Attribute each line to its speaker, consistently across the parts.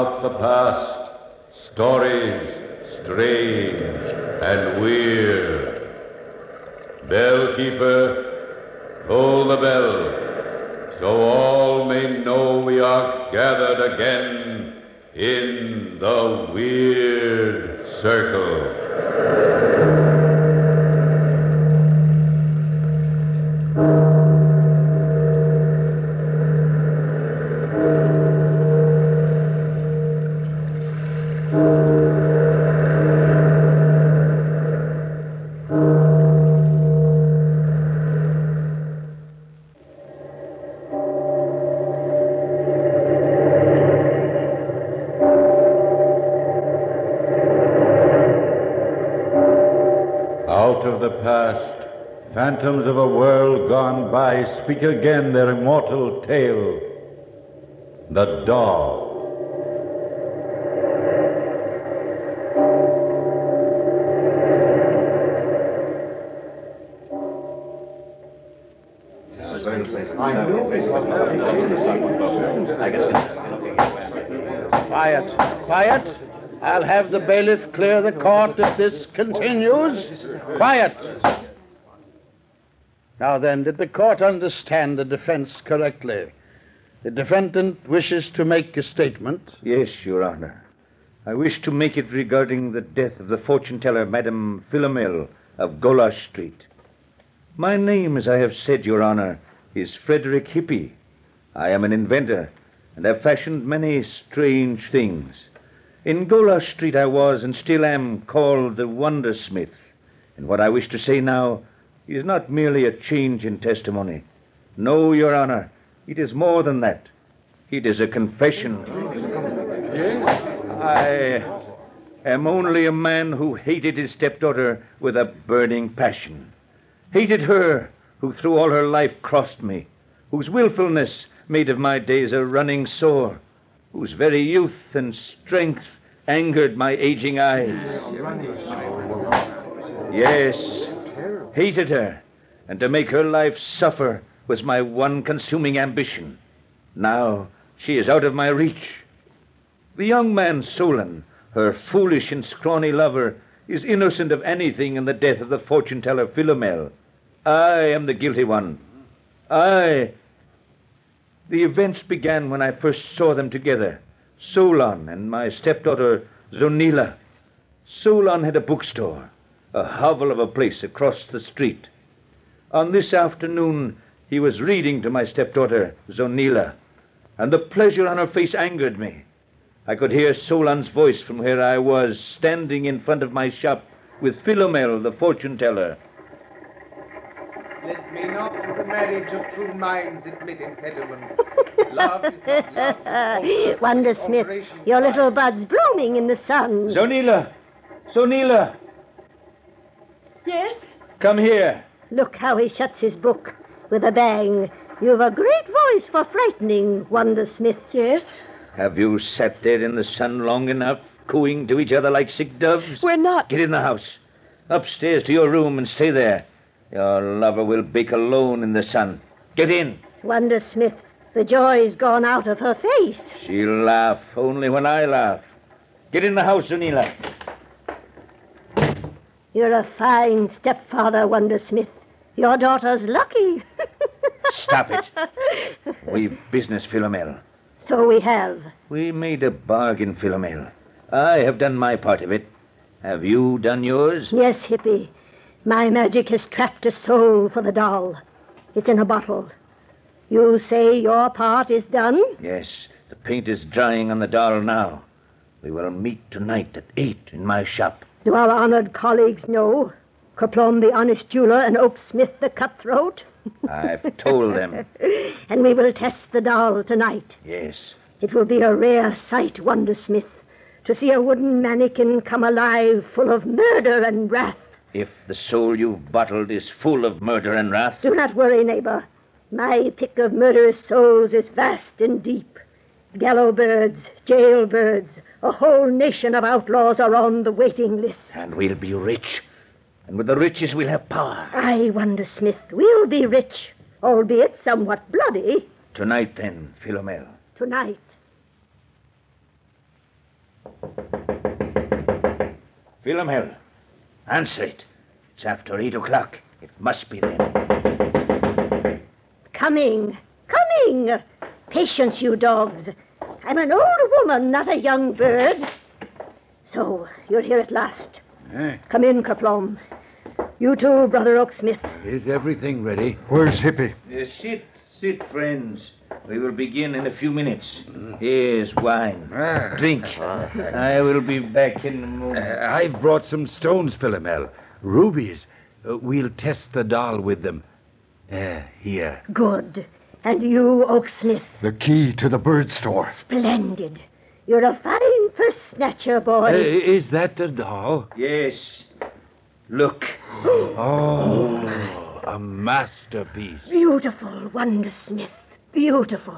Speaker 1: out the past speak again their immortal tale. The Doll.
Speaker 2: Quiet, quiet. I'll have the bailiff clear the court if this continues. Quiet. Now then, did the court understand the defense correctly? The defendant wishes to make a statement.
Speaker 3: Yes, Your Honor. I wish to make it regarding the death of the fortune teller, Madame Philomel of Golash Street. My name, as I have said, Your Honor, is Frederick Hippie. I am an inventor and have fashioned many strange things. In Golash Street, I was and still am called the Wondersmith. And what I wish to say now is not merely a change in testimony. No, Your Honor, it is more than that. It is a confession. I am only a man who hated his stepdaughter with a burning passion. Hated her who through all her life crossed me, whose willfulness made of my days a running sore, whose very youth and strength angered my aging eyes. Yes, hated her, and to make her life suffer was my one consuming ambition. Now she is out of my reach. The young man Solon, her foolish and scrawny lover, is innocent of anything in the death of the fortune teller Philomel. I am the guilty one. I. The events began when I first saw them together Solon and my stepdaughter Zonila. Solon had a bookstore, a hovel of a place across the street. On this afternoon, he was reading to my stepdaughter Zonila, and the pleasure on her face angered me. I could hear Solon's voice from where I was, standing in front of my shop with Philomel, the fortune teller.
Speaker 4: Let me not to the marriage of true minds admit impediments. Love is not love.
Speaker 5: Wonder Smith, your little bud's blooming in the sun.
Speaker 3: Zonila! Zonila!
Speaker 6: Yes?
Speaker 3: Come here.
Speaker 5: Look how he shuts his book with a bang. You've a great voice for frightening, Wonder Smith.
Speaker 6: Yes?
Speaker 3: Have you sat there in the sun long enough, cooing to each other like sick doves?
Speaker 6: We're not.
Speaker 3: Get in the house. Upstairs to your room and stay there. Your lover will bake alone in the sun. Get in.
Speaker 5: Wonder Smith, the joy's gone out of her face.
Speaker 3: She'll laugh only when I laugh. Get in the house, Zonila.
Speaker 5: You're a fine stepfather, Wonder Smith. Your daughter's lucky.
Speaker 3: Stop it. We've business, Philomel.
Speaker 5: so we have.
Speaker 3: We made a bargain, Philomel. I have done my part of it. Have you done yours?
Speaker 5: Yes, Hippy. My magic has trapped a soul for the doll. It's in a bottle. You say your part is done?
Speaker 3: Yes. The paint is drying on the doll now. We will meet tonight at eight in my shop.
Speaker 5: Do our honored colleagues know? Kerplom the honest jeweler and Oak Smith the cutthroat?
Speaker 3: I've told them.
Speaker 5: And we will test the doll tonight.
Speaker 3: Yes.
Speaker 5: It will be a rare sight, Wondersmith, to see a wooden mannequin come alive full of murder and wrath.
Speaker 3: If the soul you've bottled is full of murder and wrath,
Speaker 5: Do not worry, neighbor. My pick of murderous souls is vast and deep. Gallow birds, jail birds, a whole nation of outlaws are on the waiting list.
Speaker 3: And we'll be rich. And with the riches, we'll have power.
Speaker 5: I, Wonder Smith, we'll be rich, albeit somewhat bloody,
Speaker 3: Tonight, then, Philomel.
Speaker 5: tonight.
Speaker 3: Philomel, answer it. It's after eight o'clock. It must be then.
Speaker 5: Coming, coming. Patience, you dogs. I'm an old woman, not a young bird. So, you're here at last.
Speaker 1: Eh,
Speaker 5: Come in, Kerplom. You too, Brother Oaksmith.
Speaker 1: is everything ready?
Speaker 2: Where's Hippie?
Speaker 3: Uh, sit, sit, friends. We will begin in a few minutes. Here's wine.
Speaker 1: Ah.
Speaker 3: Drink. I will be back in a
Speaker 1: Uh,
Speaker 3: moment.
Speaker 1: I've brought some stones, Philomel. Rubies. Uh, we'll test the doll with them. Uh, here.
Speaker 5: Good. And you, Oaksmith,
Speaker 2: The key to the bird store.
Speaker 5: splendid. You're a fine purse snatcher,
Speaker 1: Uh,
Speaker 5: boy.
Speaker 1: is that the doll?
Speaker 3: Yes. Look.
Speaker 1: Oh, a masterpiece.
Speaker 5: Beautiful, Wonder Smith. Beautiful.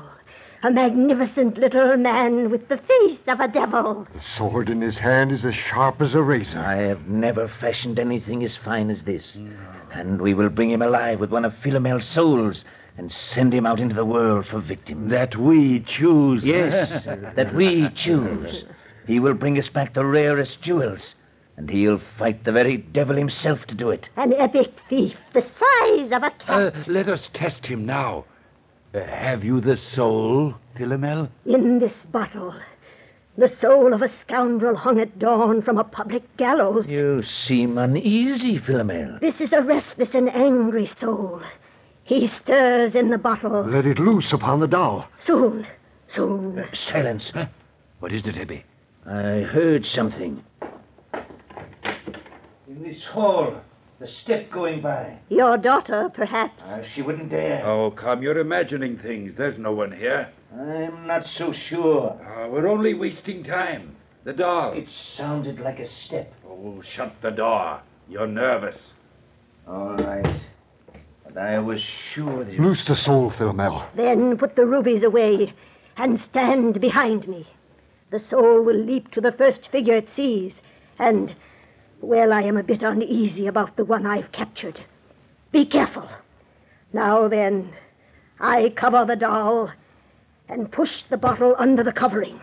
Speaker 5: A magnificent little man with the face of a devil.
Speaker 2: The sword in his hand is as sharp as a razor.
Speaker 3: I have never fashioned anything as fine as this. And we will bring him alive with one of Philomel's souls and send him out into the world for victims.
Speaker 1: That we choose.
Speaker 3: Yes, that we choose. He will bring us back the rarest jewels, and he'll fight the very devil himself to do it.
Speaker 5: An epic thief the size of a
Speaker 1: Uh,
Speaker 5: cat.
Speaker 1: let us test him now. Uh, have you the soul, Philomel?
Speaker 5: In this bottle, the soul of a scoundrel hung at dawn from a public gallows.
Speaker 3: You seem uneasy, Philomel.
Speaker 5: This is a restless and angry soul. He stirs in the bottle.
Speaker 2: Let it loose upon the doll.
Speaker 5: Soon, soon.
Speaker 3: Silence.
Speaker 1: What is it, Hippie?
Speaker 3: I heard something. In this hall, the step going by.
Speaker 5: Your daughter, perhaps.
Speaker 3: Uh, she wouldn't dare.
Speaker 1: Oh, come, you're imagining things. There's no one here.
Speaker 3: I'm not so sure.
Speaker 1: Uh, we're only wasting time. The doll.
Speaker 3: It sounded like a step.
Speaker 1: Oh, shut the door. You're nervous.
Speaker 3: All right. But I was sure that.
Speaker 2: Loose the soul, Philomel.
Speaker 5: Then put the rubies away and stand behind me. The soul will leap to the first figure it sees, and, well, I am a bit uneasy about the one I've captured. Be careful. Now then, I cover the doll and push the bottle under the covering.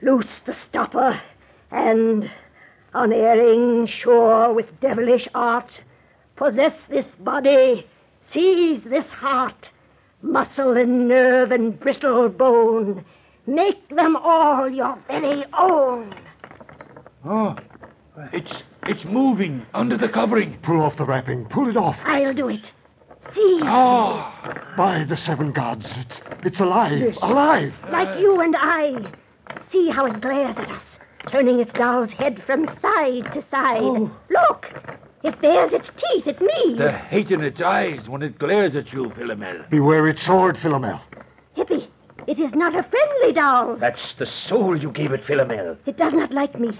Speaker 5: Loose the stopper, and, unerring, sure with devilish art, possess this body, seize this heart, muscle and nerve and brittle bone. Make them all your very own.
Speaker 1: Oh, it's it's moving under the covering.
Speaker 2: Pull off the wrapping. Pull it off.
Speaker 5: I'll do it. See,
Speaker 1: Oh,
Speaker 2: By the seven gods. It's, it's alive. Alive.
Speaker 5: like you and I. See how it glares at us, turning its doll's head from side to side. Oh. Look, it bares its teeth at me.
Speaker 1: the hate in its eyes when it glares at you, Philomel.
Speaker 2: Beware its sword, Philomel.
Speaker 5: Hippy, it is not a friendly doll.
Speaker 3: That's the soul you gave it, Philomel.
Speaker 5: It does not like me.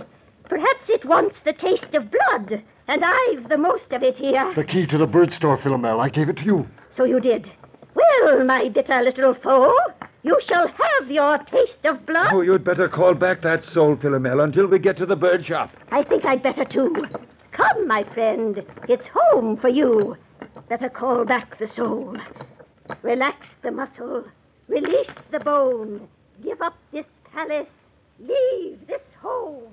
Speaker 5: Perhaps it wants the taste of blood, and I've the most of it here.
Speaker 2: The key to the bird store, Philomel. I gave it to you.
Speaker 5: So you did. Well, my bitter little foe, you shall have your taste of blood.
Speaker 1: Oh, you'd better call back that soul, Philomel, until we get to the bird shop.
Speaker 5: I think I'd better too. Come, my friend, it's home for you. Better call back the soul. Relax the muscle, release the bone. Give up this palace, leave this home.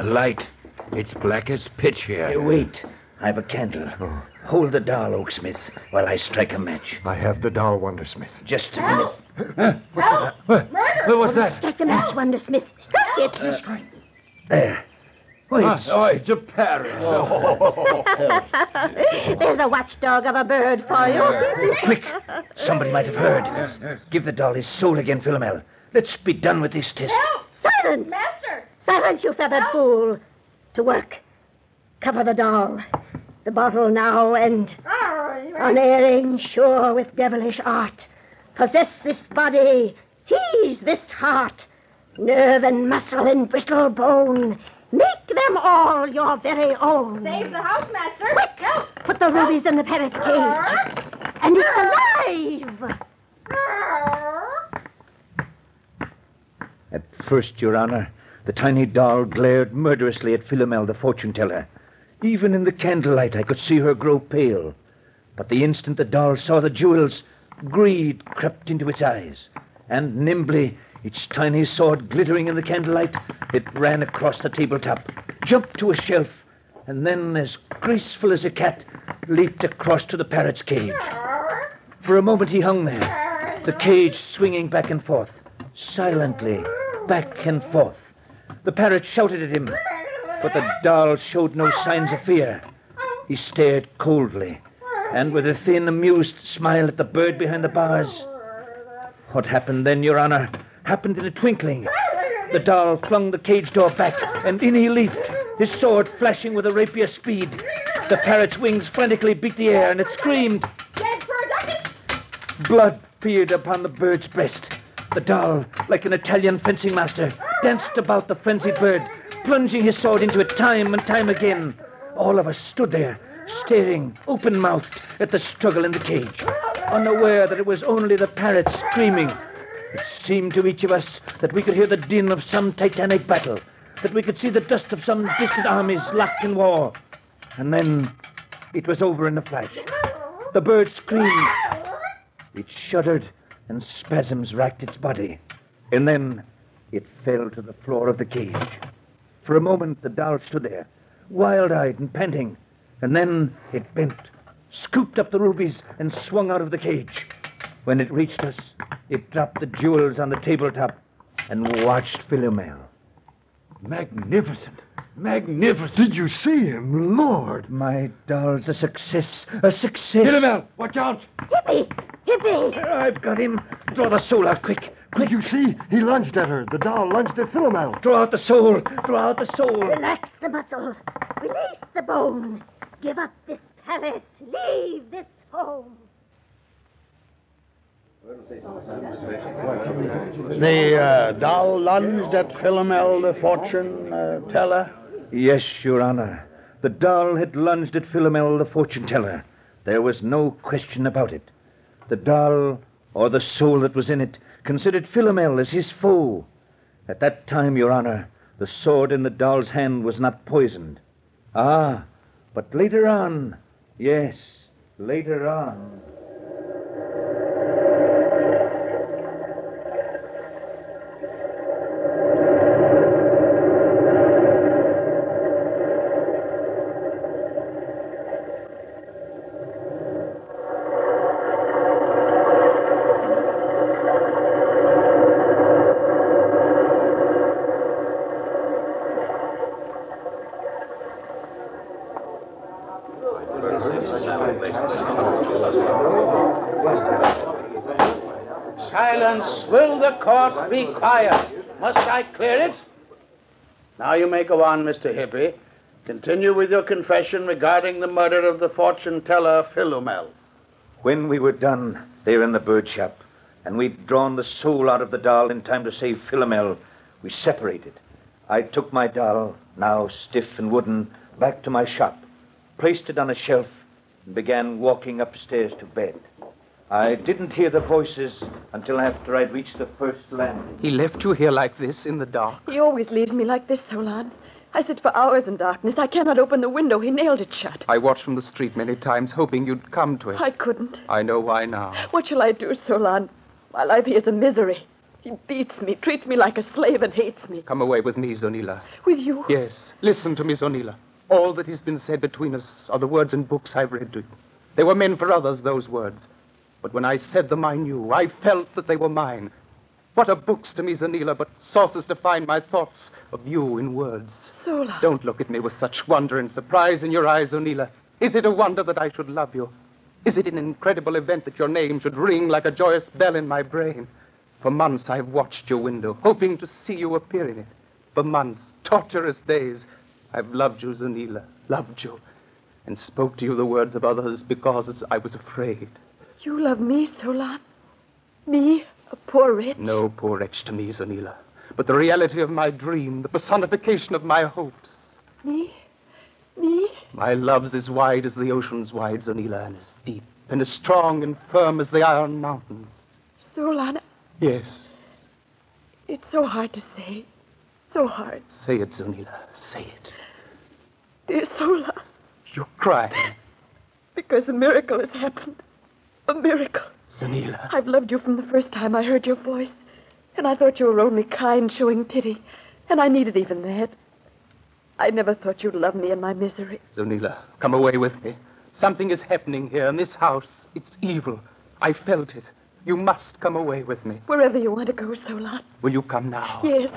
Speaker 1: A light. It's black as pitch
Speaker 3: Hey,
Speaker 1: here.
Speaker 3: wait. I've a candle. Hold the doll, Oaksmith, while I strike a match.
Speaker 2: I have the doll, Wondersmith.
Speaker 3: Just a minute.
Speaker 1: What was that?
Speaker 5: Strike the match, Wonder Smith. Strike it.
Speaker 3: There. Wait.
Speaker 1: Ah, oh, it's a parrot.
Speaker 5: There's a watchdog of a bird for you.
Speaker 3: Quick! Somebody might have heard. Give the doll his soul again, Philomel. Let's be done with this test.
Speaker 5: Silence!
Speaker 6: Master!
Speaker 5: Silence, you feathered fool! To work. Cover the doll. The bottle now, and oh, unerring, sure with devilish art. Possess this body, seize this heart. Nerve and muscle and brittle bone. Make them all your very own.
Speaker 6: Save the house, master.
Speaker 5: Quick!
Speaker 6: Help!
Speaker 5: Put the rubies in the parrot's cage. And it's alive!
Speaker 3: At first, Your Honor, the tiny doll glared murderously at Philomel, the fortune teller. Even in the candlelight, I could see her grow pale. But the instant the doll saw the jewels, greed crept into its eyes, and nimbly, its tiny sword glittering in the candlelight, it ran across the tabletop, jumped to a shelf, and then, as graceful as a cat, leaped across to the parrot's cage. For a moment he hung there, the cage swinging back and forth, silently, back and forth. The parrot shouted at him, but the doll showed no signs of fear. He stared coldly, and with a thin, amused smile at the bird behind the bars. What happened then, Your Honor, happened in a twinkling. The doll flung the cage door back, and in he leaped, his sword flashing with a rapier speed. The parrot's wings frantically beat the air, and it screamed. Blood peered upon the bird's breast. The doll, like an Italian fencing master, danced about the frenzied bird, plunging his sword into it time and time again. All of us stood there, staring, open mouthed, at the struggle in the cage, unaware that it was only the parrot screaming. It seemed to each of us that we could hear the din of some titanic battle, that we could see the dust of some distant armies locked in war. And then it was over in a flash. The bird screamed. It shuddered, and spasms racked its body. And then it fell to the floor of the cage. For a moment, the doll stood there, wild eyed and panting. And then it bent, scooped up the rubies, and swung out of the cage. When it reached us, it dropped the jewels on the tabletop and watched Philomel.
Speaker 1: Magnificent. Magnificent.
Speaker 7: Did you see him? Lord!
Speaker 3: My doll's a success, a success.
Speaker 1: Philomel, watch out.
Speaker 5: Hippy! Hippy!
Speaker 3: I've got him. Draw the soul out quick.
Speaker 7: Did you see? He lunged at her. The doll lunged at Philomel.
Speaker 3: Draw out the soul. Draw out the soul.
Speaker 5: Relax the muscle. Release the bone. Give up this palace. Leave this home.
Speaker 2: The uh, doll lunged at Philomel, the fortune uh, teller.
Speaker 3: Yes, Your Honor. The doll had lunged at Philomel, the fortune teller. There was no question about it. The doll, or the soul that was in it, considered Philomel as his foe. At that time, Your Honor, the sword in the doll's hand was not poisoned. Ah, but later on, yes, later on.
Speaker 2: Court be quiet? Must I clear it? Now you may go on, Mr. Hippy. Continue with your confession regarding the murder of the fortune teller, Philomel.
Speaker 3: When we were done there in the bird shop, and we'd drawn the soul out of the doll in time to save Philomel, we separated. I took my doll, now stiff and wooden, back to my shop, placed it on a shelf, and began walking upstairs to bed. I didn't hear the voices until after I'd reached the first landing.
Speaker 8: He left you here like this in the dark.
Speaker 6: He always leaves me like this, Solon. I sit for hours in darkness. I cannot open the window. He nailed it shut.
Speaker 8: I watched from the street many times, hoping you'd come to it.
Speaker 6: I couldn't.
Speaker 8: I know why now.
Speaker 6: What shall I do, Solon? My life here is a misery. He beats me, treats me like a slave, and hates me.
Speaker 8: Come away with me, Zonila.
Speaker 6: With you?
Speaker 8: Yes, listen to me, Zonila. All that has been said between us are the words in books I've read to you. They were meant for others, those words. But when I said them, I knew. I felt that they were mine. What are books to me, Zonila, but sources to find my thoughts of you in words?
Speaker 6: Solon.
Speaker 8: Don't look at me with such wonder and surprise in your eyes, Zonila. Is it a wonder that I should love you? Is it an incredible event that your name should ring like a joyous bell in my brain? For months I've watched your window, hoping to see you appear in it. For months, torturous days, I've loved you, Zonila, loved you, and spoke to you the words of others because I was afraid.
Speaker 6: You love me, Solon? Me, a poor wretch?
Speaker 8: No poor wretch to me, Zonila. but the reality of my dream, the personification of my hopes.
Speaker 6: Me? Me?
Speaker 8: My love's as wide as the ocean's wide, Zonila, and as deep and as strong and firm as the iron mountains.
Speaker 6: Solon,
Speaker 8: Yes,
Speaker 6: it's so hard to say. So hard.
Speaker 8: say it, Zonila. Say it.
Speaker 6: Dear Solon,
Speaker 8: You're crying.
Speaker 6: because a miracle has happened. A miracle.
Speaker 8: Zonila.
Speaker 6: I've loved you from the first time I heard your voice. And I thought you were only kind, showing pity. And I needed even that. I never thought you'd love me in my misery.
Speaker 8: Zonila, come away with me. Something is happening here in this house. It's evil. I felt it. You must come away with me.
Speaker 6: Wherever you want to go, Solon.
Speaker 8: Will you come now?
Speaker 6: Yes.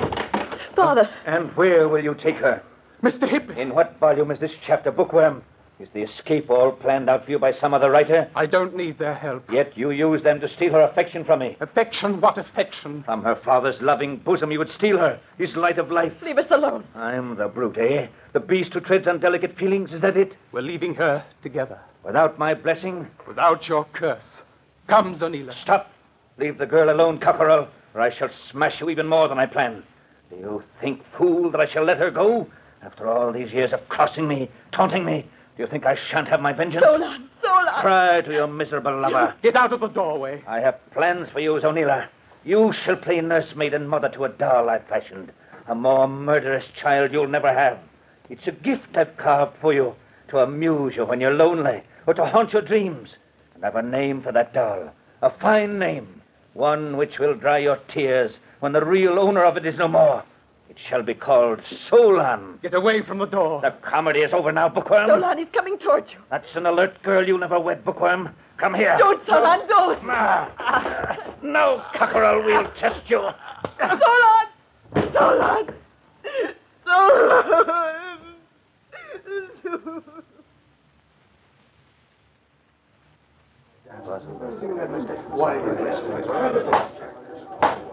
Speaker 6: Father,
Speaker 3: And where will you take her?
Speaker 8: Mr. Hippy.
Speaker 3: In what volume is this chapter, Bookworm? Is the escape all planned out for you by some other writer?
Speaker 8: I don't need their help.
Speaker 3: Yet you used them to steal her affection from me.
Speaker 8: Affection? What affection?
Speaker 3: From her father's loving bosom, you would steal her, his light of life.
Speaker 6: leave us alone.
Speaker 3: I'm the brute, eh? The beast who treads on delicate feelings, is that it?
Speaker 8: We're leaving her together.
Speaker 3: Without my blessing?
Speaker 8: Without your curse. Come, Zonila.
Speaker 3: Stop! Leave the girl alone, cockerel, or I shall smash you even more than I planned. Do you think, fool, that I shall let her go? After all these years of crossing me, taunting me, do you think I shan't have my vengeance?
Speaker 6: Solon, Solon.
Speaker 3: Cry to your miserable lover.
Speaker 8: Get out of the doorway.
Speaker 3: I have plans for you, Zonila. You shall play nursemaid and mother to a doll I've fashioned. A more murderous child you'll never have. It's a gift I've carved for you to amuse you when you're lonely or to haunt your dreams. And I've a name for that doll. A fine name. One which will dry your tears when the real owner of it is no more. It shall be called Solon.
Speaker 8: Get away from the door.
Speaker 3: The comedy is over now, Bookworm.
Speaker 6: Solon he's coming towards you.
Speaker 3: That's an alert girl you'll never wed, Bookworm. Come here.
Speaker 6: Don't, Solon, don't.
Speaker 3: Ah. No, cockerel, we'll test you.
Speaker 6: Solon! Solan! Solon!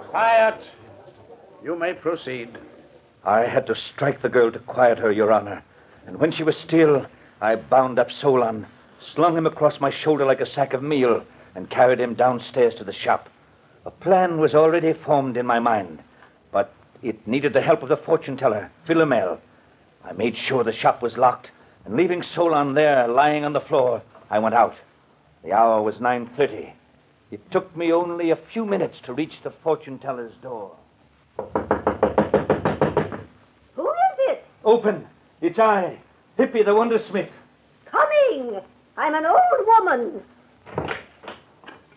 Speaker 2: Quiet. You may proceed.
Speaker 3: I had to strike the girl to quiet her, Your Honor. And when she was still, I bound up Solon, slung him across my shoulder like a sack of meal, and carried him downstairs to the shop. A plan was already formed in my mind, but it needed the help of the fortune teller, Philomel. I made sure the shop was locked, and leaving Solon there lying on the floor, I went out. The hour was 9:30. It took me only a few minutes to reach the fortune teller's door.
Speaker 5: Who is it?
Speaker 3: Open! It's I, Hippy the Wondersmith.
Speaker 5: Coming! I'm an old woman.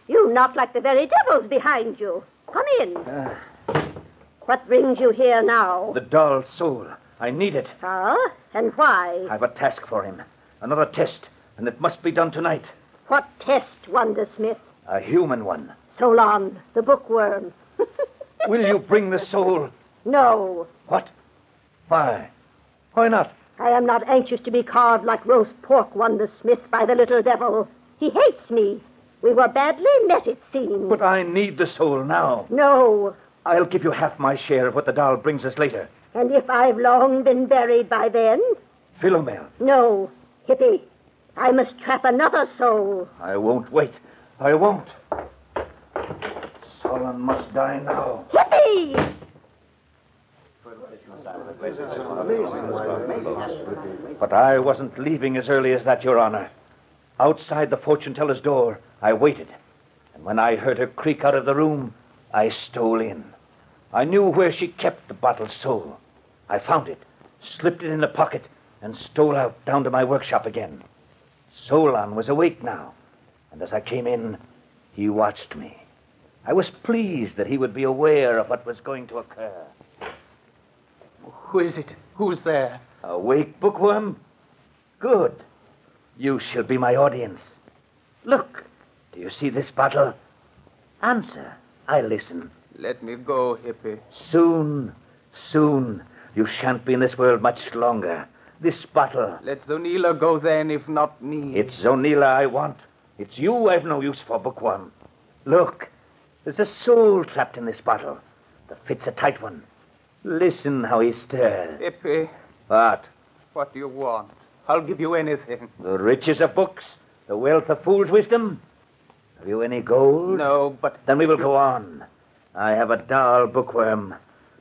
Speaker 5: You knock like the very devils behind you. Come in.
Speaker 3: Ah.
Speaker 5: What brings you here now?
Speaker 3: The doll soul. I need it.
Speaker 5: Ah, and why?
Speaker 3: I've a task for him. Another test, and it must be done tonight.
Speaker 5: What test, Wondersmith?
Speaker 3: A human one.
Speaker 5: Solon, the bookworm.
Speaker 3: Will you bring the soul?
Speaker 5: no,
Speaker 3: What? Why? Why not?
Speaker 5: I am not anxious to be carved like roast pork, Wondersmith, by the little devil. He hates me. We were badly met, it seems.
Speaker 3: But I need the soul now.
Speaker 5: No,
Speaker 3: I'll give you half my share of what the doll brings us later.
Speaker 5: and if I've long been buried by then?
Speaker 3: Philomel,
Speaker 5: No, Hippy, I must trap another soul.
Speaker 3: I won't wait. I won't. Solon must die now.
Speaker 5: Hippy!
Speaker 3: But I wasn't leaving as early as that, Your Honor. Outside the fortune teller's door, I waited. And when I heard her creak out of the room, I stole in. I knew where she kept the bottled soul. I found it, slipped it in the pocket, and stole out down to my workshop again. Solon was awake now, and as I came in, he watched me. I was pleased that he would be aware of what was going to occur.
Speaker 8: Who is it? Who's there?
Speaker 3: Awake, bookworm? Good. You shall be my audience. Look, do you see this bottle? Answer. I listen.
Speaker 8: Let me go, Hippy.
Speaker 3: Soon, soon, you shan't be in this world much longer. This bottle,
Speaker 8: Let Zonila go then, if not me.
Speaker 3: it's Zonila I want. It's you I've no use for, bookworm. Look, there's a soul trapped in this bottle. The fit's a tight one. Listen how he stirs.
Speaker 8: Hippy,
Speaker 3: What?
Speaker 8: what do you want? I'll give you anything.
Speaker 3: The riches of books? The wealth of fool's wisdom? Have you any gold?
Speaker 8: No, but
Speaker 3: Then we will go on. I have a dull bookworm.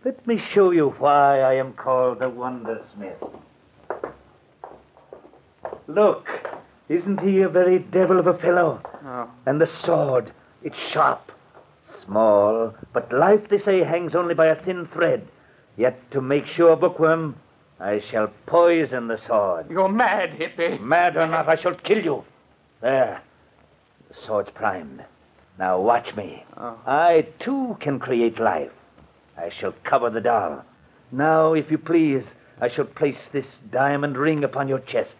Speaker 3: Let me show you why I am called the Wonder Smith. Look, isn't he a very devil of a fellow?
Speaker 8: Oh.
Speaker 3: And the sword, it's sharp, small, but life, they say, hangs only by a thin thread. Yet to make sure, Bookworm, I shall poison the sword.
Speaker 8: You're mad, hippie.
Speaker 3: Mad or not, I shall kill you. There. The sword's primed. Now watch me.
Speaker 8: Oh.
Speaker 3: I, too, can create life. I shall cover the doll. Now, if you please, I shall place this diamond ring upon your chest.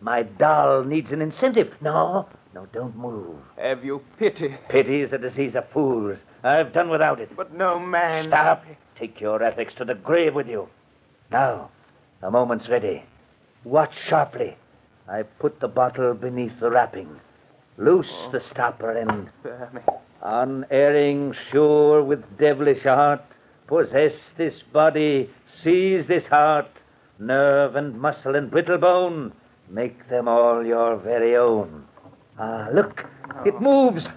Speaker 3: My doll needs an incentive. No, no, don't move.
Speaker 8: Have you pity?
Speaker 3: Pity is a disease of fools. I've done without it.
Speaker 8: But no man.
Speaker 3: Stop. Take your ethics to the grave with you. Now, the moment's ready. Watch sharply. I put the bottle beneath the wrapping. Loose the stopper and, unerring, sure with devilish art, possess this body, seize this heart, nerve and muscle and brittle bone, make them all your very own. Ah, look, it moves.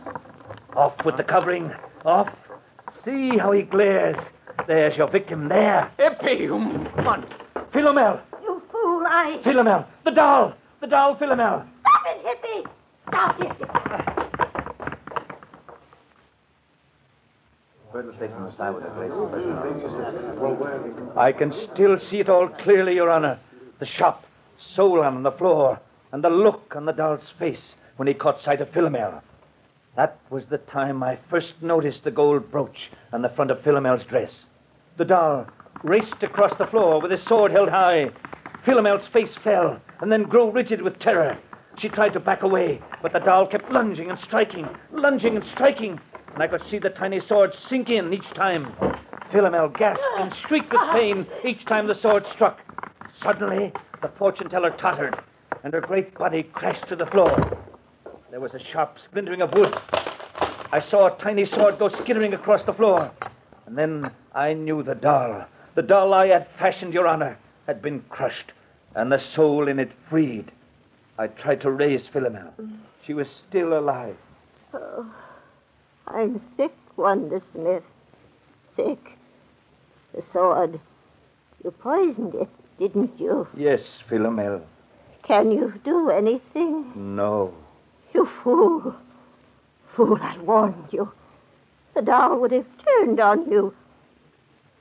Speaker 3: Off with the covering. Off. See how he glares. There's your victim there.
Speaker 8: Hippie, you monster.
Speaker 3: Philomel!
Speaker 9: You fool, I.
Speaker 3: Philomel! The doll! The doll, Philomel!
Speaker 9: Stop it, Hippy. Stop it!
Speaker 3: I can still see it all clearly, Your Honor. The shop, Solon on the floor, and the look on the doll's face when he caught sight of Philomel. That was the time I first noticed the gold brooch on the front of Philomel's dress. The doll raced across the floor with his sword held high. Philomel's face fell and then grew rigid with terror. She tried to back away, but the doll kept lunging and striking, lunging and striking, and I could see the tiny sword sink in each time. Philomel gasped and shrieked with pain each time the sword struck. Suddenly, the fortune teller tottered, and her great body crashed to the floor. There was a sharp splintering of wood. I saw a tiny sword go skittering across the floor. And then I knew the doll. The doll I had fashioned, Your Honor, had been crushed, and the soul in it freed. I tried to raise Philomel. She was still alive.
Speaker 9: Oh, I'm sick, Wonder Smith. Sick. The sword. You poisoned it, didn't you?
Speaker 3: Yes, Philomel.
Speaker 9: Can you do anything?
Speaker 3: No.
Speaker 9: You fool. Fool, I warned you. The doll would have turned on you.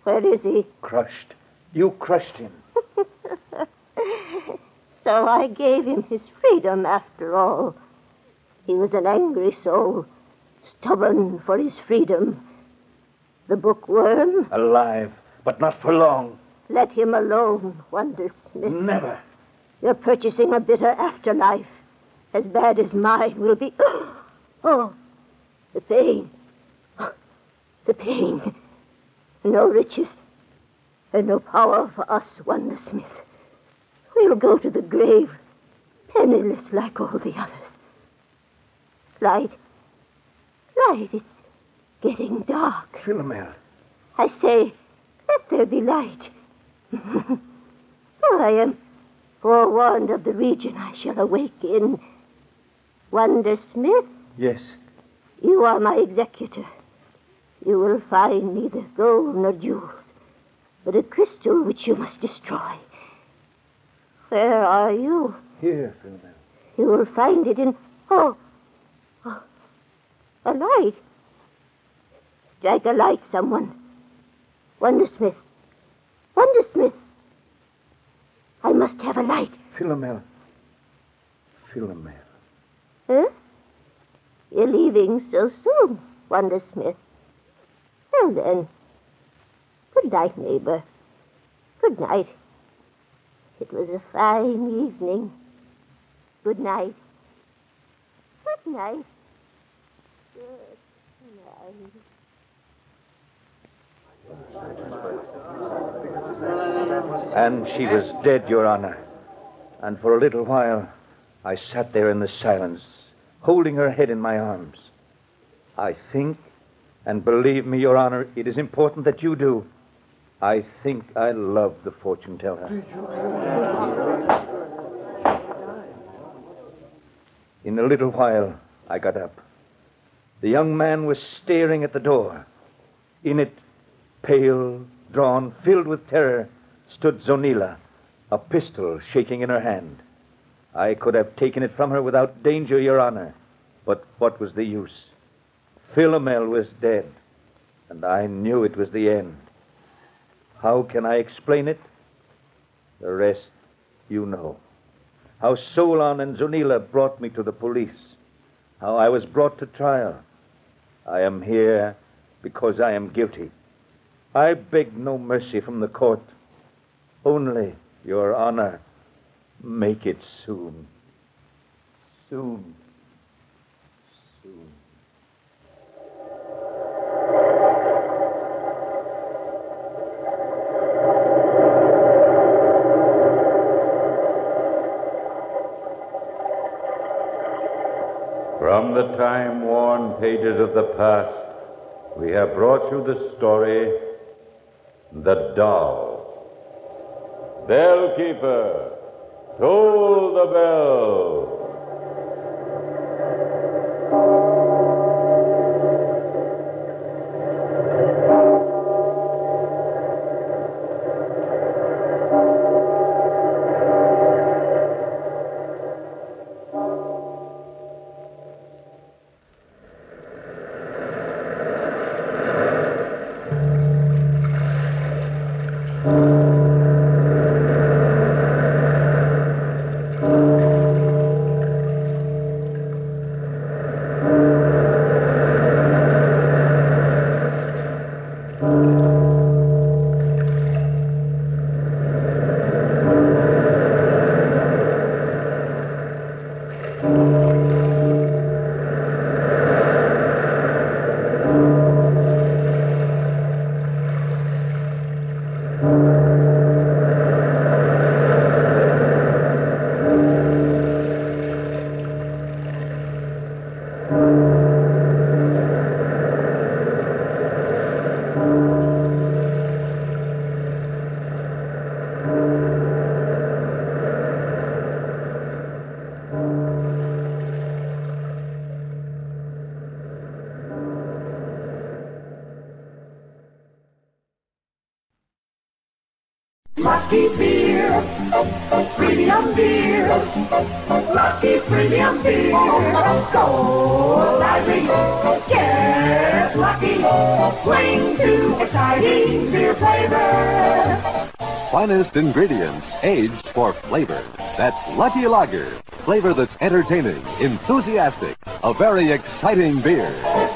Speaker 9: Where is he?
Speaker 3: Crushed. You crushed him.
Speaker 9: So I gave him his freedom after all. He was an angry soul, stubborn for his freedom. The bookworm,
Speaker 3: Alive, but not for long.
Speaker 9: let him alone, Wonder Smith.
Speaker 3: Never.
Speaker 9: You're purchasing a bitter afterlife, as bad as mine will be. Oh, the pain. The pain. No riches and no power for us, Wonder Smith. We'll go to the grave, penniless like all the others. Light. Light, it's getting dark.
Speaker 3: Philomel.
Speaker 9: I say, let there be light. oh, I am forewarned of the region I shall awake in. Wonder Smith,
Speaker 3: Yes.
Speaker 9: you are my executor. You will find neither gold nor jewels, but a crystal which you must destroy. Where are you?
Speaker 3: Here, Philomel.
Speaker 9: You will find it in. Oh, oh, a light. Strike a light, someone. Wondersmith. Wondersmith. I must have a light.
Speaker 3: Philomel. Philomel.
Speaker 9: Huh? You're leaving so soon, Wondersmith. Well then. Good night, neighbor. Good night. It was a fine evening. Good night. Good night. Good night.
Speaker 3: And she was dead, Your Honor. And for a little while, I sat there in the silence, holding her head in my arms. I think, and believe me, Your Honor, it is important that you do. I think I love the fortune teller. In a little while, I got up. The young man was staring at the door. In it, pale, drawn, filled with terror, stood Zonila, a pistol shaking in her hand. I could have taken it from her without danger, Your Honor. But what was the use? Philomel was dead, and I knew it was the end. How can I explain it? The rest you know. How Solon and Zonila brought me to the police. How I was brought to trial. I am here because I am guilty. I beg no mercy from the court. Only, Your Honor, make it soon. Soon. Soon.
Speaker 1: From the time worn pages of the past, we have brought you the story The Doll. Bellkeeper, toll the bell.
Speaker 10: Finest ingredients aged for flavor. That's Lucky Lager. Flavor that's entertaining, enthusiastic, a very exciting beer.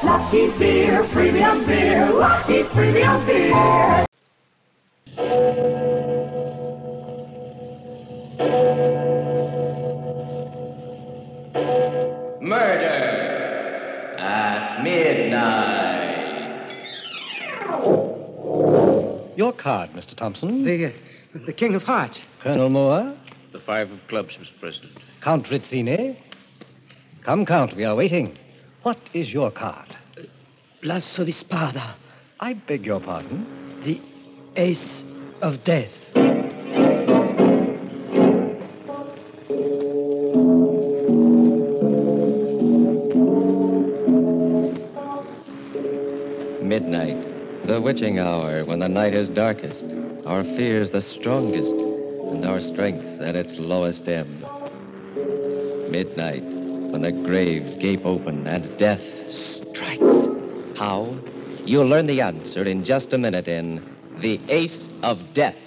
Speaker 11: Lucky beer, premium beer, lucky premium beer.
Speaker 12: Murder at midnight.
Speaker 13: Your card, Mr. Thompson.
Speaker 14: The, uh, the King of Hearts.
Speaker 13: Colonel Moore.
Speaker 15: The five of clubs, Mr. President.
Speaker 13: Count Rizzini. Come, Count, we are waiting. What is your card?
Speaker 14: Lasso di spada.
Speaker 13: I beg your pardon?
Speaker 14: The ace of death.
Speaker 12: Midnight, the witching hour when the night is darkest, our fears the strongest, and our strength at its lowest ebb. Midnight, when the graves gape open and death strikes. How? You'll learn the answer in just a minute in The Ace of Death.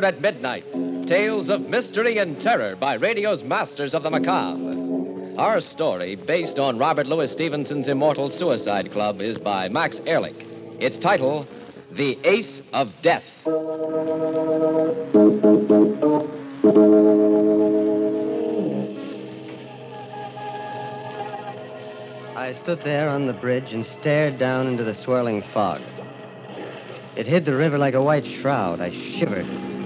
Speaker 12: Murder at Midnight Tales of Mystery and Terror by radio's Masters of the Macabre. Our story, based on Robert Louis Stevenson's immortal Suicide Club, is by Max Ehrlich. Its title, The Ace of Death.
Speaker 16: I stood there on the bridge and stared down into the swirling fog. It hid the river like a white shroud. I shivered.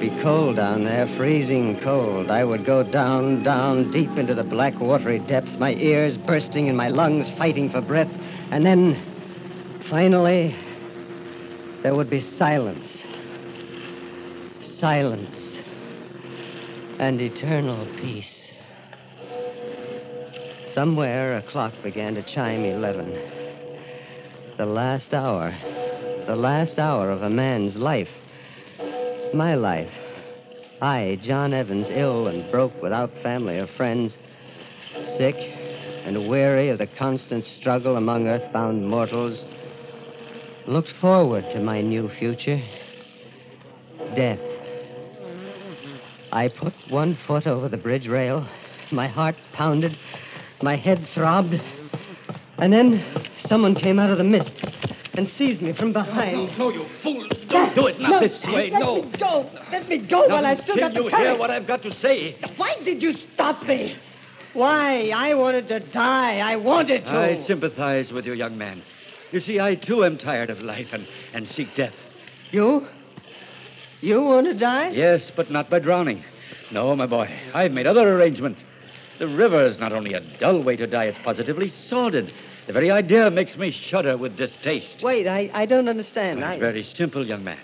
Speaker 16: Be cold down there, freezing cold. I would go down, down, deep into the black, watery depths, my ears bursting and my lungs fighting for breath. And then Finally, there would be silence. Silence. And eternal peace. Somewhere a clock began to chime 11. The last hour. The last hour of a man's life. My life. I, John Evans, ill and broke without family or friends, sick and weary of the constant struggle among earthbound mortals, looked forward to my new future death. I put one foot over the bridge rail. My heart pounded. My head throbbed. And then someone came out of the mist and seized me from behind.
Speaker 3: No, you fool. Don't do it. Not
Speaker 16: No,
Speaker 3: this way.
Speaker 16: let
Speaker 3: no.
Speaker 16: me go. Let me go while I still got the courage.
Speaker 3: you hear what I've got to say.
Speaker 16: Why did you stop me? Why? I wanted to die. I wanted to.
Speaker 17: I sympathize with you, young man. You see, I too am tired of life and, and seek death.
Speaker 16: You? You want to die?
Speaker 17: Yes, but not by drowning. No, my boy. I've made other arrangements. The river is not only a dull way to die, it's positively sordid. The very idea makes me shudder with distaste.
Speaker 16: Wait, I, I don't understand.
Speaker 17: It's
Speaker 16: I...
Speaker 17: very simple, young man.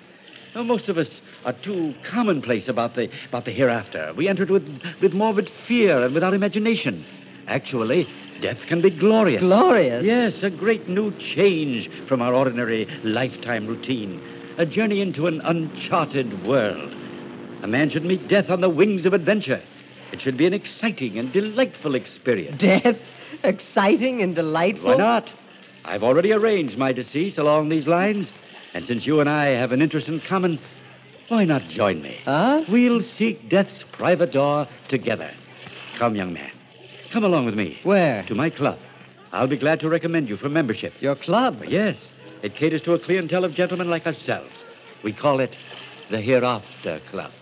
Speaker 17: Now, most of us are too commonplace about the about the hereafter. We enter it with with morbid fear and without imagination. Actually, death can be glorious.
Speaker 16: Glorious?
Speaker 17: Yes, a great new change from our ordinary lifetime routine. A journey into an uncharted world. A man should meet death on the wings of adventure. It should be an exciting and delightful experience.
Speaker 16: Death? Exciting and delightful?
Speaker 17: Why not? I've already arranged my decease along these lines. And since you and I have an interest in common, why not join me?
Speaker 16: Huh?
Speaker 17: We'll seek death's private door together. Come, young man. Come along with me.
Speaker 16: Where?
Speaker 17: To my club. I'll be glad to recommend you for membership.
Speaker 16: Your club?
Speaker 17: Yes. It caters to a clientele of gentlemen like ourselves. We call it the Hereafter Club.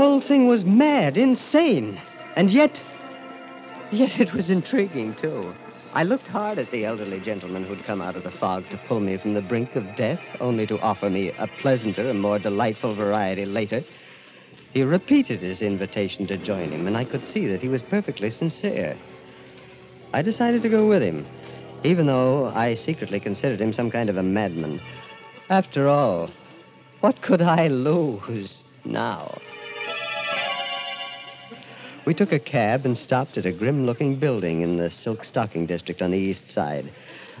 Speaker 16: Whole thing was mad, insane. And yet, yet it was intriguing, too. I looked hard at the elderly gentleman who'd come out of the fog to pull me from the brink of death, only to offer me a pleasanter and more delightful variety later. He repeated his invitation to join him, and I could see that he was perfectly sincere. I decided to go with him, even though I secretly considered him some kind of a madman. After all, what could I lose now? We took a cab and stopped at a grim looking building in the silk stocking district on the east side.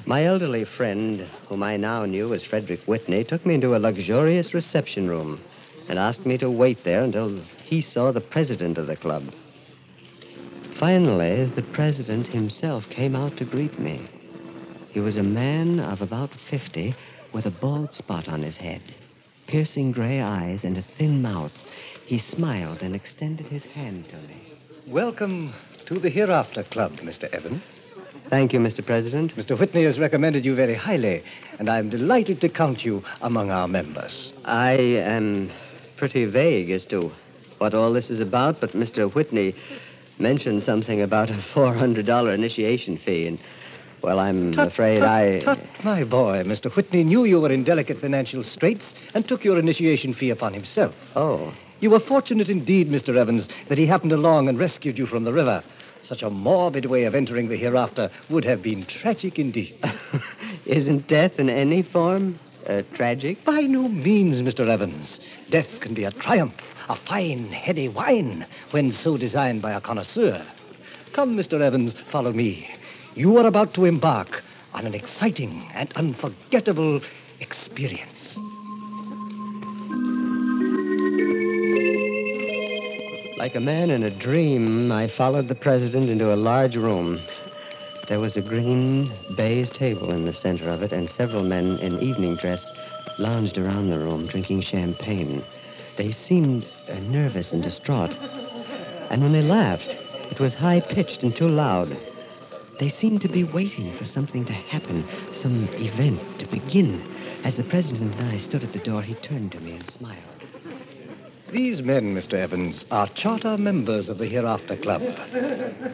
Speaker 16: My elderly friend, whom I now knew as Frederick Whitney, took me into a luxurious reception room and asked me to wait there until he saw the president of the club. Finally, the president himself came out to greet me. He was a man of about 50 with a bald spot on his head, piercing gray eyes, and a thin mouth. He smiled and extended his hand to me.
Speaker 13: Welcome to the Hereafter Club, Mr. Evans.
Speaker 16: Thank you, Mr. President.
Speaker 13: Mr. Whitney has recommended you very highly, and I'm delighted to count you among our members.
Speaker 16: I am pretty vague as to what all this is about, but Mr. Whitney mentioned something about a $400 initiation fee, and, well, I'm
Speaker 13: Tut,
Speaker 16: afraid
Speaker 13: tut,
Speaker 16: I.
Speaker 13: Tut, my boy, Mr. Whitney knew you were in delicate financial straits and took your initiation fee upon himself.
Speaker 16: Oh.
Speaker 13: You were fortunate indeed, Mr. Evans, that he happened along and rescued you from the river. Such a morbid way of entering the hereafter would have been tragic indeed.
Speaker 16: Isn't death in any form uh, tragic?
Speaker 13: By no means, Mr. Evans. Death can be a triumph, a fine, heady wine, when so designed by a connoisseur. Come, Mr. Evans, follow me. You are about to embark on an exciting and unforgettable experience.
Speaker 16: Like a man in a dream, I followed the president into a large room. There was a green baize table in the center of it, and several men in evening dress lounged around the room drinking champagne. They seemed uh, nervous and distraught. And when they laughed, it was high pitched and too loud. They seemed to be waiting for something to happen, some event to begin. As the president and I stood at the door, he turned to me and smiled.
Speaker 13: These men, Mr. Evans, are charter members of the Hereafter Club.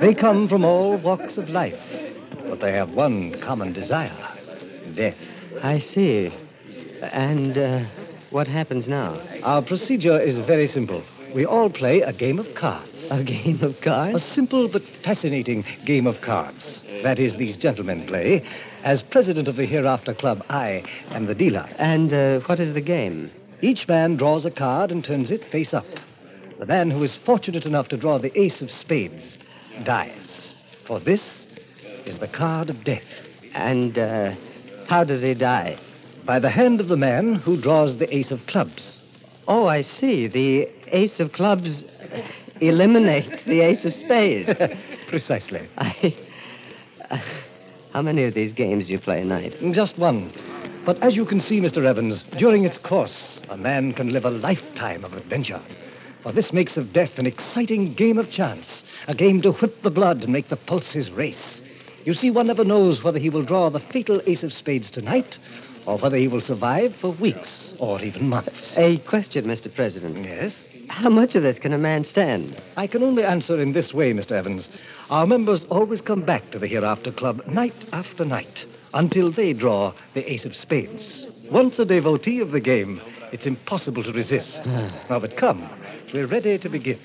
Speaker 13: They come from all walks of life, but they have one common desire death.
Speaker 16: I see. And uh, what happens now?
Speaker 13: Our procedure is very simple. we all play a game of cards.
Speaker 16: A game of cards?
Speaker 13: A simple but fascinating game of cards. That is, these gentlemen play. As president of the Hereafter Club, I am the dealer.
Speaker 16: And uh, what is the game?
Speaker 13: Each man draws a card and turns it face up. The man who is fortunate enough to draw the ace of spades dies. For this is the card of death.
Speaker 16: And uh, how does he die?
Speaker 13: By the hand of the man who draws the ace of clubs.
Speaker 16: Oh, I see. The ace of clubs eliminates the ace of spades.
Speaker 13: Precisely.
Speaker 16: I. Uh, how many of these games do you play a night?
Speaker 13: Just one. But as you can see, Mr. Evans, during its course, a man can live a lifetime of adventure. For this makes of death an exciting game of chance, a game to whip the blood and make the pulses race. You see, one never knows whether he will draw the fatal ace of spades tonight or whether he will survive for weeks or even months.
Speaker 16: A question, Mr. President.
Speaker 13: Yes?
Speaker 16: How much of this can a man stand?
Speaker 13: I can only answer in this way, Mr. Evans. Our members always come back to the Hereafter Club night after night until they draw the ace of spades. Once a devotee of the game, it's impossible to resist. now, but come, we're ready to begin.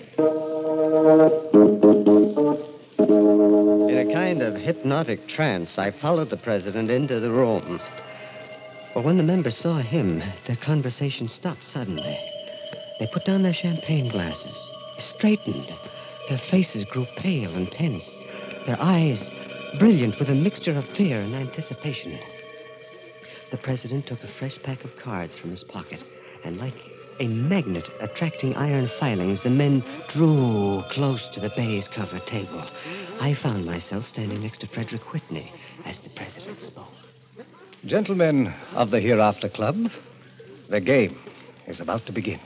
Speaker 16: In a kind of hypnotic trance, I followed the president into the room. But when the members saw him, their conversation stopped suddenly. They put down their champagne glasses, straightened. Their faces grew pale and tense, their eyes brilliant with a mixture of fear and anticipation. The president took a fresh pack of cards from his pocket, and like a magnet attracting iron filings, the men drew close to the baize covered table. I found myself standing next to Frederick Whitney as the president spoke.
Speaker 13: Gentlemen of the Hereafter Club, the game is about to begin.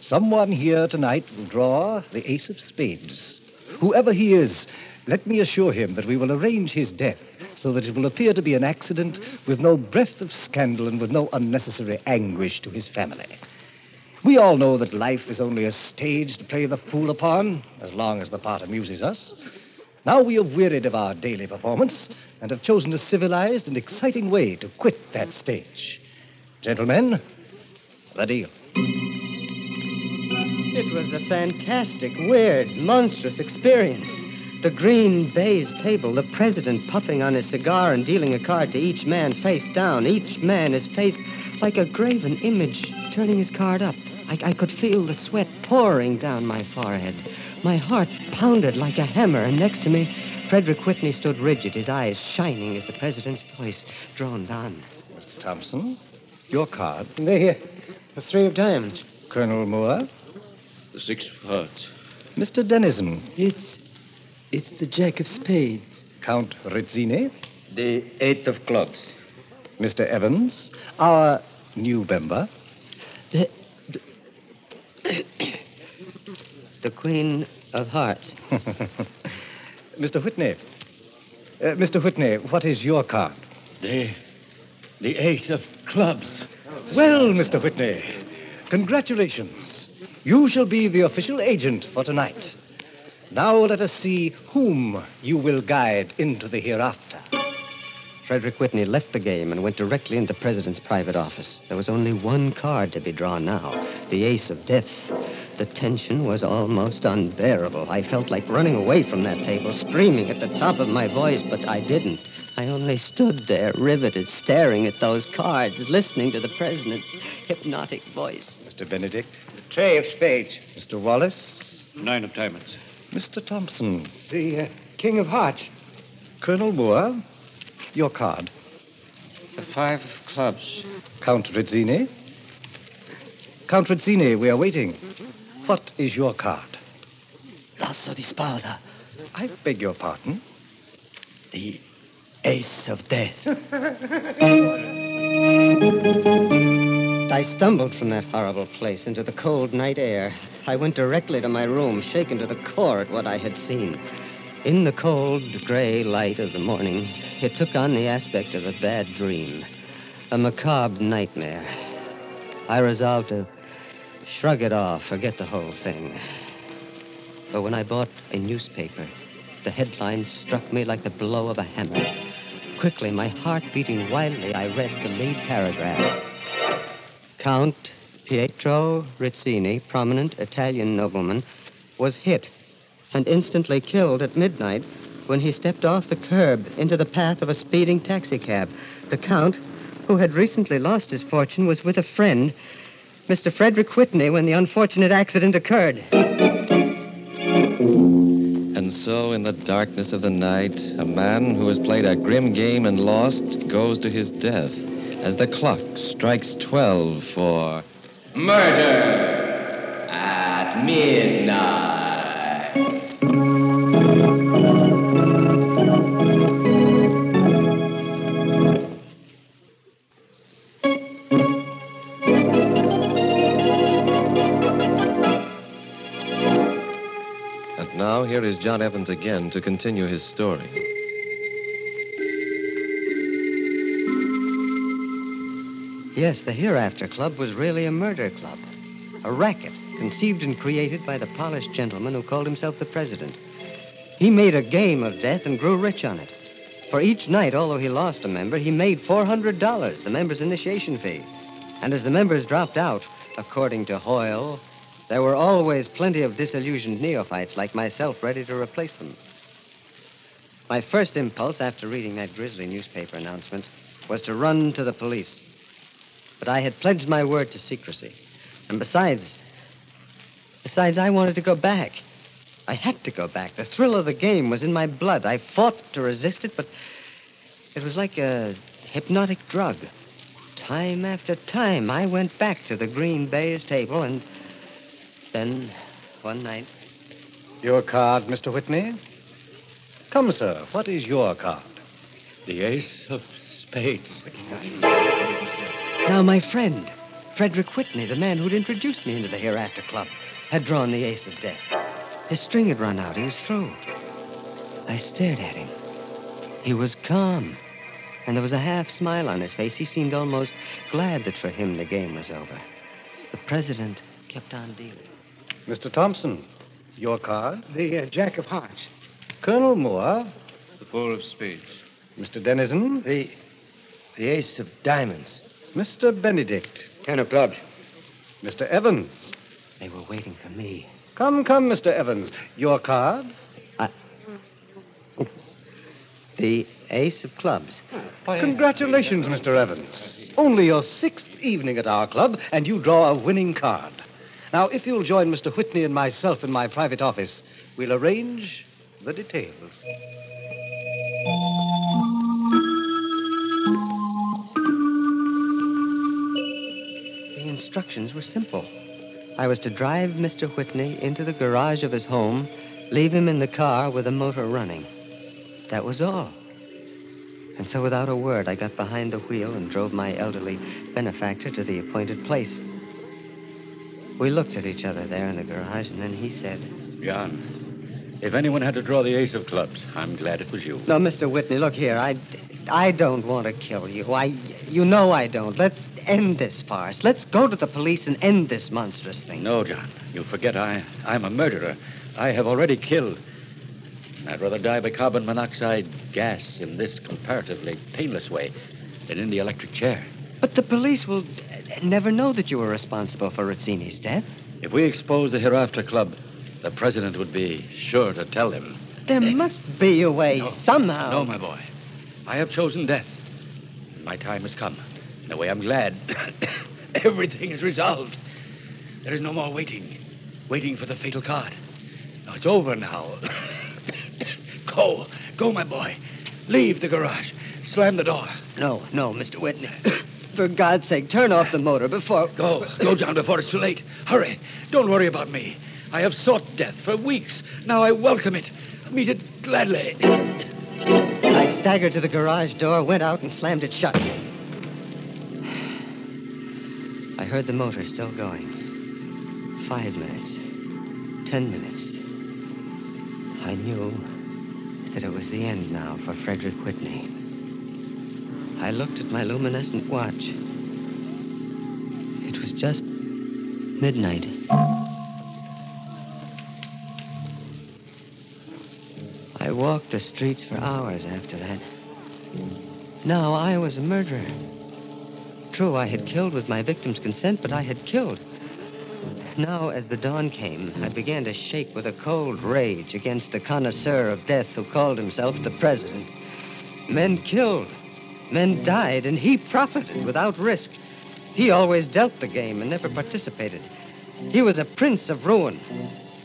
Speaker 13: Someone here tonight will draw the ace of spades. Whoever he is, let me assure him that we will arrange his death so that it will appear to be an accident with no breath of scandal and with no unnecessary anguish to his family. We all know that life is only a stage to play the fool upon, as long as the part amuses us. Now we have wearied of our daily performance and have chosen a civilized and exciting way to quit that stage. Gentlemen, the deal.
Speaker 16: It was a fantastic, weird, monstrous experience. The green baize table, the president puffing on his cigar and dealing a card to each man face down, each man his face like a graven image, turning his card up. I, I could feel the sweat pouring down my forehead. My heart pounded like a hammer, and next to me, Frederick Whitney stood rigid, his eyes shining as the president's voice droned on.
Speaker 13: Mr. Thompson, your card.
Speaker 14: The, uh, the three of diamonds.
Speaker 13: Colonel Moore.
Speaker 15: The six of hearts.
Speaker 13: Mr. Dennison.
Speaker 14: It's. It's the jack of spades.
Speaker 13: Count Rizzini.
Speaker 16: The eight of clubs.
Speaker 13: Mr. Evans. Our new member.
Speaker 14: The,
Speaker 16: The queen of hearts.
Speaker 13: Mr. Whitney. Uh, Mr. Whitney, what is your card?
Speaker 17: The. the ace of clubs.
Speaker 13: Well, Mr. Whitney, congratulations. You shall be the official agent for tonight. Now let us see whom you will guide into the hereafter.
Speaker 16: Frederick Whitney left the game and went directly into the president's private office. There was only one card to be drawn now the ace of death. The tension was almost unbearable. I felt like running away from that table, screaming at the top of my voice, but I didn't. I only stood there, riveted, staring at those cards, listening to the president's hypnotic voice.
Speaker 13: Mr. Benedict.
Speaker 3: The Trey of spades.
Speaker 13: Mr. Wallace.
Speaker 17: Nine of diamonds.
Speaker 13: Mr. Thompson.
Speaker 14: The uh, king of hearts.
Speaker 13: Colonel Moore. Your card.
Speaker 15: The five of clubs.
Speaker 13: Count Rizzini. Count Rizzini, we are waiting. What is your card?
Speaker 14: Lasso di spada.
Speaker 13: I beg your pardon.
Speaker 14: The ace of death.
Speaker 16: I stumbled from that horrible place into the cold night air. I went directly to my room, shaken to the core at what I had seen. In the cold, gray light of the morning, it took on the aspect of a bad dream, a macabre nightmare. I resolved to shrug it off, forget the whole thing. But when I bought a newspaper, the headline struck me like the blow of a hammer. Quickly, my heart beating wildly, I read the lead paragraph. Count Pietro Rizzini, prominent Italian nobleman, was hit and instantly killed at midnight when he stepped off the curb into the path of a speeding taxicab. The Count, who had recently lost his fortune, was with a friend, Mr. Frederick Whitney, when the unfortunate accident occurred.
Speaker 12: And so, in the darkness of the night, a man who has played a grim game and lost goes to his death as the clock strikes 12 for murder at midnight. And now, here is John Evans again to continue his story.
Speaker 16: Yes, the Hereafter Club was really a murder club. A racket conceived and created by the polished gentleman who called himself the president. He made a game of death and grew rich on it. For each night, although he lost a member, he made $400, the member's initiation fee. And as the members dropped out, according to Hoyle, there were always plenty of disillusioned neophytes like myself ready to replace them. My first impulse after reading that grisly newspaper announcement was to run to the police. But I had pledged my word to secrecy. And besides, besides, I wanted to go back. I had to go back. The thrill of the game was in my blood. I fought to resist it, but it was like a hypnotic drug. Time after time, I went back to the green baize table, and then one night.
Speaker 13: Your card, Mr. Whitney? Come, sir, what is your card?
Speaker 17: The ace of spades.
Speaker 16: Now, my friend, Frederick Whitney, the man who'd introduced me into the Hereafter Club, had drawn the ace of death. His string had run out. He was through. I stared at him. He was calm, and there was a half smile on his face. He seemed almost glad that for him the game was over. The president kept on dealing.
Speaker 13: Mr. Thompson, your card?
Speaker 14: The uh, Jack of Hearts.
Speaker 13: Colonel Moore?
Speaker 15: The four of spades.
Speaker 13: Mr. Dennison?
Speaker 14: The, the Ace of Diamonds.
Speaker 13: Mr. Benedict?
Speaker 14: Ten of clubs.
Speaker 13: Mr. Evans?
Speaker 16: They were waiting for me.
Speaker 13: Come, come, Mr. Evans. Your card?
Speaker 16: The ace of clubs.
Speaker 13: Congratulations, Mr. Evans. Only your sixth evening at our club, and you draw a winning card. Now, if you'll join Mr. Whitney and myself in my private office, we'll arrange the details.
Speaker 16: Instructions were simple. I was to drive Mr. Whitney into the garage of his home, leave him in the car with the motor running. That was all. And so, without a word, I got behind the wheel and drove my elderly benefactor to the appointed place. We looked at each other there in the garage, and then he said,
Speaker 17: John, if anyone had to draw the ace of clubs, I'm glad it was you.
Speaker 16: No, Mr. Whitney, look here. I, I don't want to kill you. I, you know I don't. Let's end this farce. Let's go to the police and end this monstrous thing.
Speaker 17: No, John. You forget I, I'm a murderer. I have already killed. I'd rather die by carbon monoxide gas in this comparatively painless way than in the electric chair.
Speaker 16: But the police will never know that you were responsible for Rizzini's death.
Speaker 17: If we expose the Hereafter Club, the president would be sure to tell him.
Speaker 16: There must be a way, somehow.
Speaker 17: No, my boy. I have chosen death. My time has come. In a way, I'm glad. Everything is resolved. There is no more waiting. Waiting for the fatal card. No, it's over now. go. Go, my boy. Leave the garage. Slam the door.
Speaker 16: No, no, Mr. Whitney. For God's sake, turn off the motor before.
Speaker 17: Go. Go, John, before it's too late. Hurry. Don't worry about me. I have sought death for weeks. Now I welcome it. Meet it gladly.
Speaker 16: Staggered to the garage door, went out, and slammed it shut. I heard the motor still going. Five minutes. Ten minutes. I knew that it was the end now for Frederick Whitney. I looked at my luminescent watch. It was just midnight. I walked the streets for hours after that. Now I was a murderer. True, I had killed with my victim's consent, but I had killed. Now, as the dawn came, I began to shake with a cold rage against the connoisseur of death who called himself the president. Men killed, men died, and he profited without risk. He always dealt the game and never participated. He was a prince of ruin,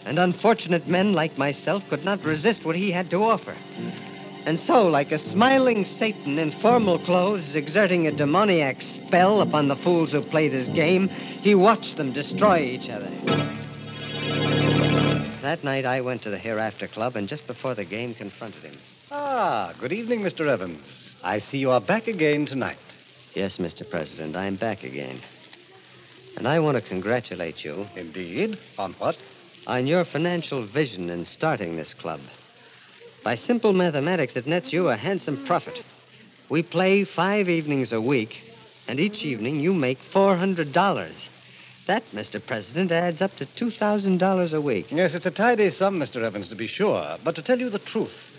Speaker 16: and unfortunate men like myself could not resist what he had to offer. And so, like a smiling Satan in formal clothes, exerting a demoniac spell upon the fools who played his game, he watched them destroy each other. That night, I went to the Hereafter Club, and just before the game, confronted him.
Speaker 13: Ah, good evening, Mr. Evans. I see you are back again tonight.
Speaker 16: Yes, Mr. President, I'm back again. And I want to congratulate you.
Speaker 13: Indeed? On what?
Speaker 16: On your financial vision in starting this club. By simple mathematics, it nets you a handsome profit. We play five evenings a week, and each evening you make $400. That, Mr. President, adds up to $2,000 a week.
Speaker 13: Yes, it's a tidy sum, Mr. Evans, to be sure. But to tell you the truth,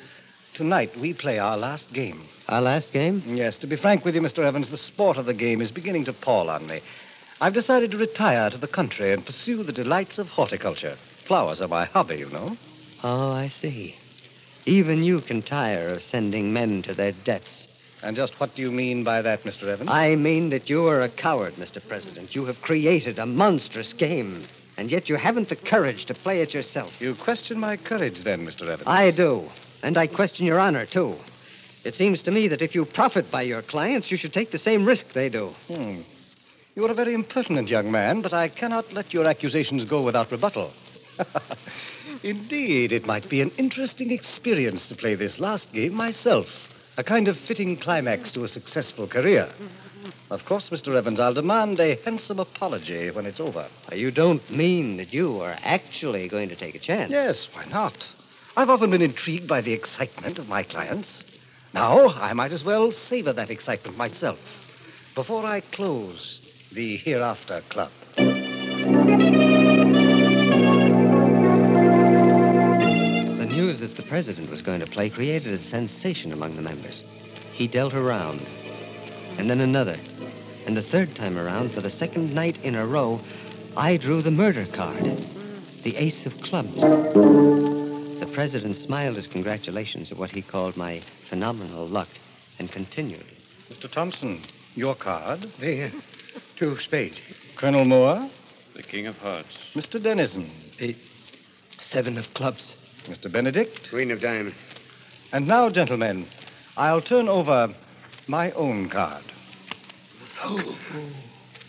Speaker 13: tonight we play our last game.
Speaker 16: Our last game?
Speaker 13: Yes, to be frank with you, Mr. Evans, the sport of the game is beginning to pall on me. I've decided to retire to the country and pursue the delights of horticulture. Flowers are my hobby, you know.
Speaker 16: Oh, I see. Even you can tire of sending men to their deaths.
Speaker 13: And just what do you mean by that, Mr. Evans?
Speaker 16: I mean that you are a coward, Mr. President. You have created a monstrous game, and yet you haven't the courage to play it yourself.
Speaker 13: You question my courage, then, Mr. Evans?
Speaker 16: I do. And I question your honor, too. It seems to me that if you profit by your clients, you should take the same risk they do.
Speaker 13: Hmm. You are a very impertinent young man, but I cannot let your accusations go without rebuttal. Indeed, it might be an interesting experience to play this last game myself. A kind of fitting climax to a successful career. Of course, Mr. Evans, I'll demand a handsome apology when it's over.
Speaker 16: You don't mean that you are actually going to take a chance?
Speaker 13: Yes, why not? I've often been intrigued by the excitement of my clients. Now, I might as well savor that excitement myself before I close the Hereafter Club.
Speaker 16: That the president was going to play created a sensation among the members. He dealt a round, and then another. And the third time around, for the second night in a row, I drew the murder card, the ace of clubs. The president smiled his congratulations at what he called my phenomenal luck and continued.
Speaker 13: Mr. Thompson, your card.
Speaker 14: The uh, two spades.
Speaker 13: Colonel Moore.
Speaker 15: The King of Hearts.
Speaker 13: Mr. Dennison.
Speaker 14: The seven of clubs.
Speaker 13: Mr. Benedict.
Speaker 14: Queen of diamonds.
Speaker 13: And now, gentlemen, I'll turn over my own card.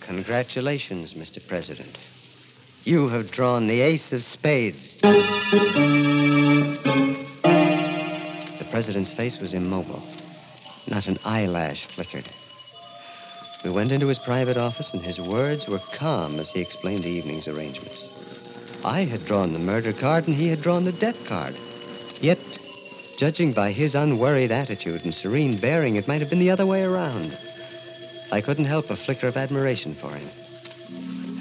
Speaker 16: Congratulations, Mr. President. You have drawn the ace of spades. The president's face was immobile. Not an eyelash flickered. We went into his private office, and his words were calm as he explained the evening's arrangements. I had drawn the murder card, and he had drawn the death card. Yet, judging by his unworried attitude and serene bearing, it might have been the other way around. I couldn't help a flicker of admiration for him.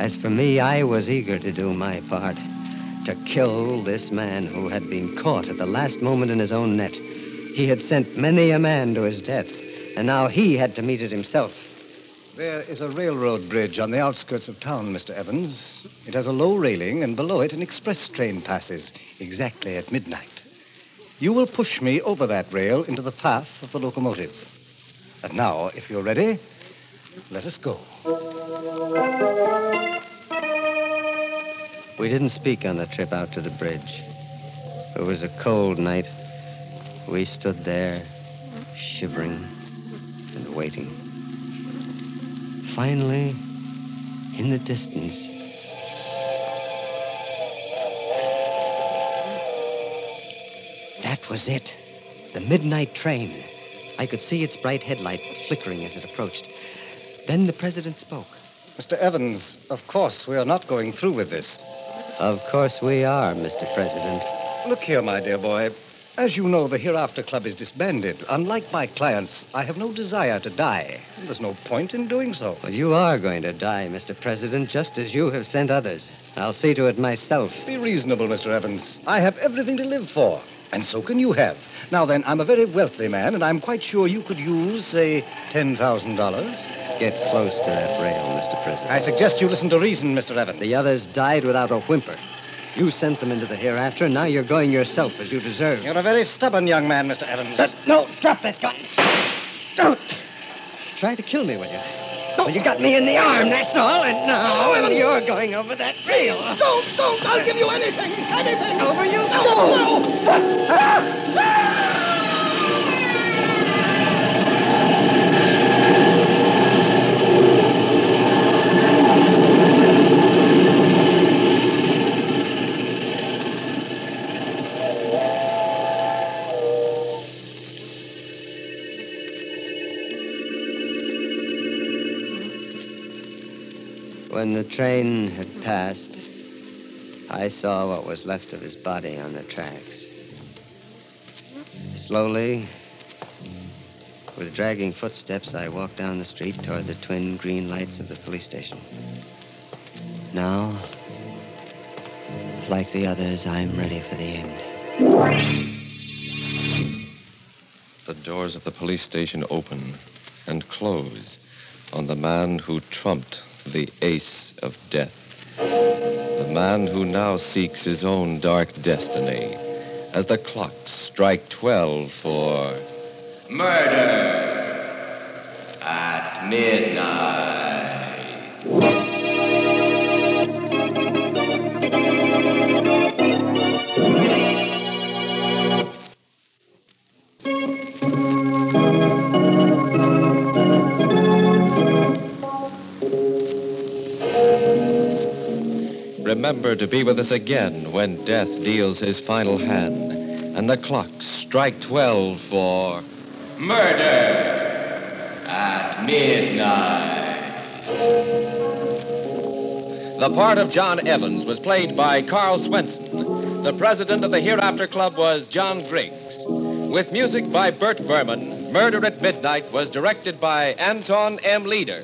Speaker 16: As for me, I was eager to do my part, to kill this man who had been caught at the last moment in his own net. He had sent many a man to his death, and now he had to meet it himself.
Speaker 13: There is a railroad bridge on the outskirts of town, Mr. Evans. It has a low railing, and below it an express train passes exactly at midnight. You will push me over that rail into the path of the locomotive. And now, if you're ready, let us go.
Speaker 16: We didn't speak on the trip out to the bridge. It was a cold night. We stood there, shivering and waiting. Finally, in the distance, that was it. The midnight train. I could see its bright headlight flickering as it approached. Then the president spoke.
Speaker 13: Mr. Evans, of course, we are not going through with this.
Speaker 16: Of course we are, Mr. President.
Speaker 13: Look here, my dear boy. As you know, the Hereafter Club is disbanded. Unlike my clients, I have no desire to die. There's no point in doing so.
Speaker 16: Well, you are going to die, Mr. President, just as you have sent others. I'll see to it myself.
Speaker 13: Be reasonable, Mr. Evans. I have everything to live for. And so can you have. Now then, I'm a very wealthy man, and I'm quite sure you could use, say, $10,000.
Speaker 16: Get close to that rail, Mr. President.
Speaker 13: I suggest you listen to reason, Mr. Evans.
Speaker 16: The others died without a whimper. You sent them into the hereafter, and now you're going yourself as you deserve.
Speaker 13: You're a very stubborn young man, Mr. Evans.
Speaker 16: But, no, drop that gun. Don't. Try to kill me, will you? Well, you got me in the arm, that's all, and now
Speaker 13: Oh, Evans.
Speaker 16: you're going over that rail.
Speaker 13: Don't, don't. I'll give you anything. Anything.
Speaker 16: Over you ah! Ah! When the train had passed, I saw what was left of his body on the tracks. Slowly, with dragging footsteps, I walked down the street toward the twin green lights of the police station. Now, like the others, I'm ready for the end.
Speaker 10: The doors of the police station open and close on the man who trumped the ace of death. The man who now seeks his own dark destiny as the clocks strike 12 for
Speaker 18: Murder at midnight.
Speaker 10: Remember to be with us again when death deals his final hand and the clocks strike 12 for
Speaker 18: Murder at midnight.
Speaker 12: The part of John Evans was played by Karl Swenson. The president of the Hereafter Club was John Griggs. With music by Bert Berman, Murder at Midnight was directed by Anton M. Leader.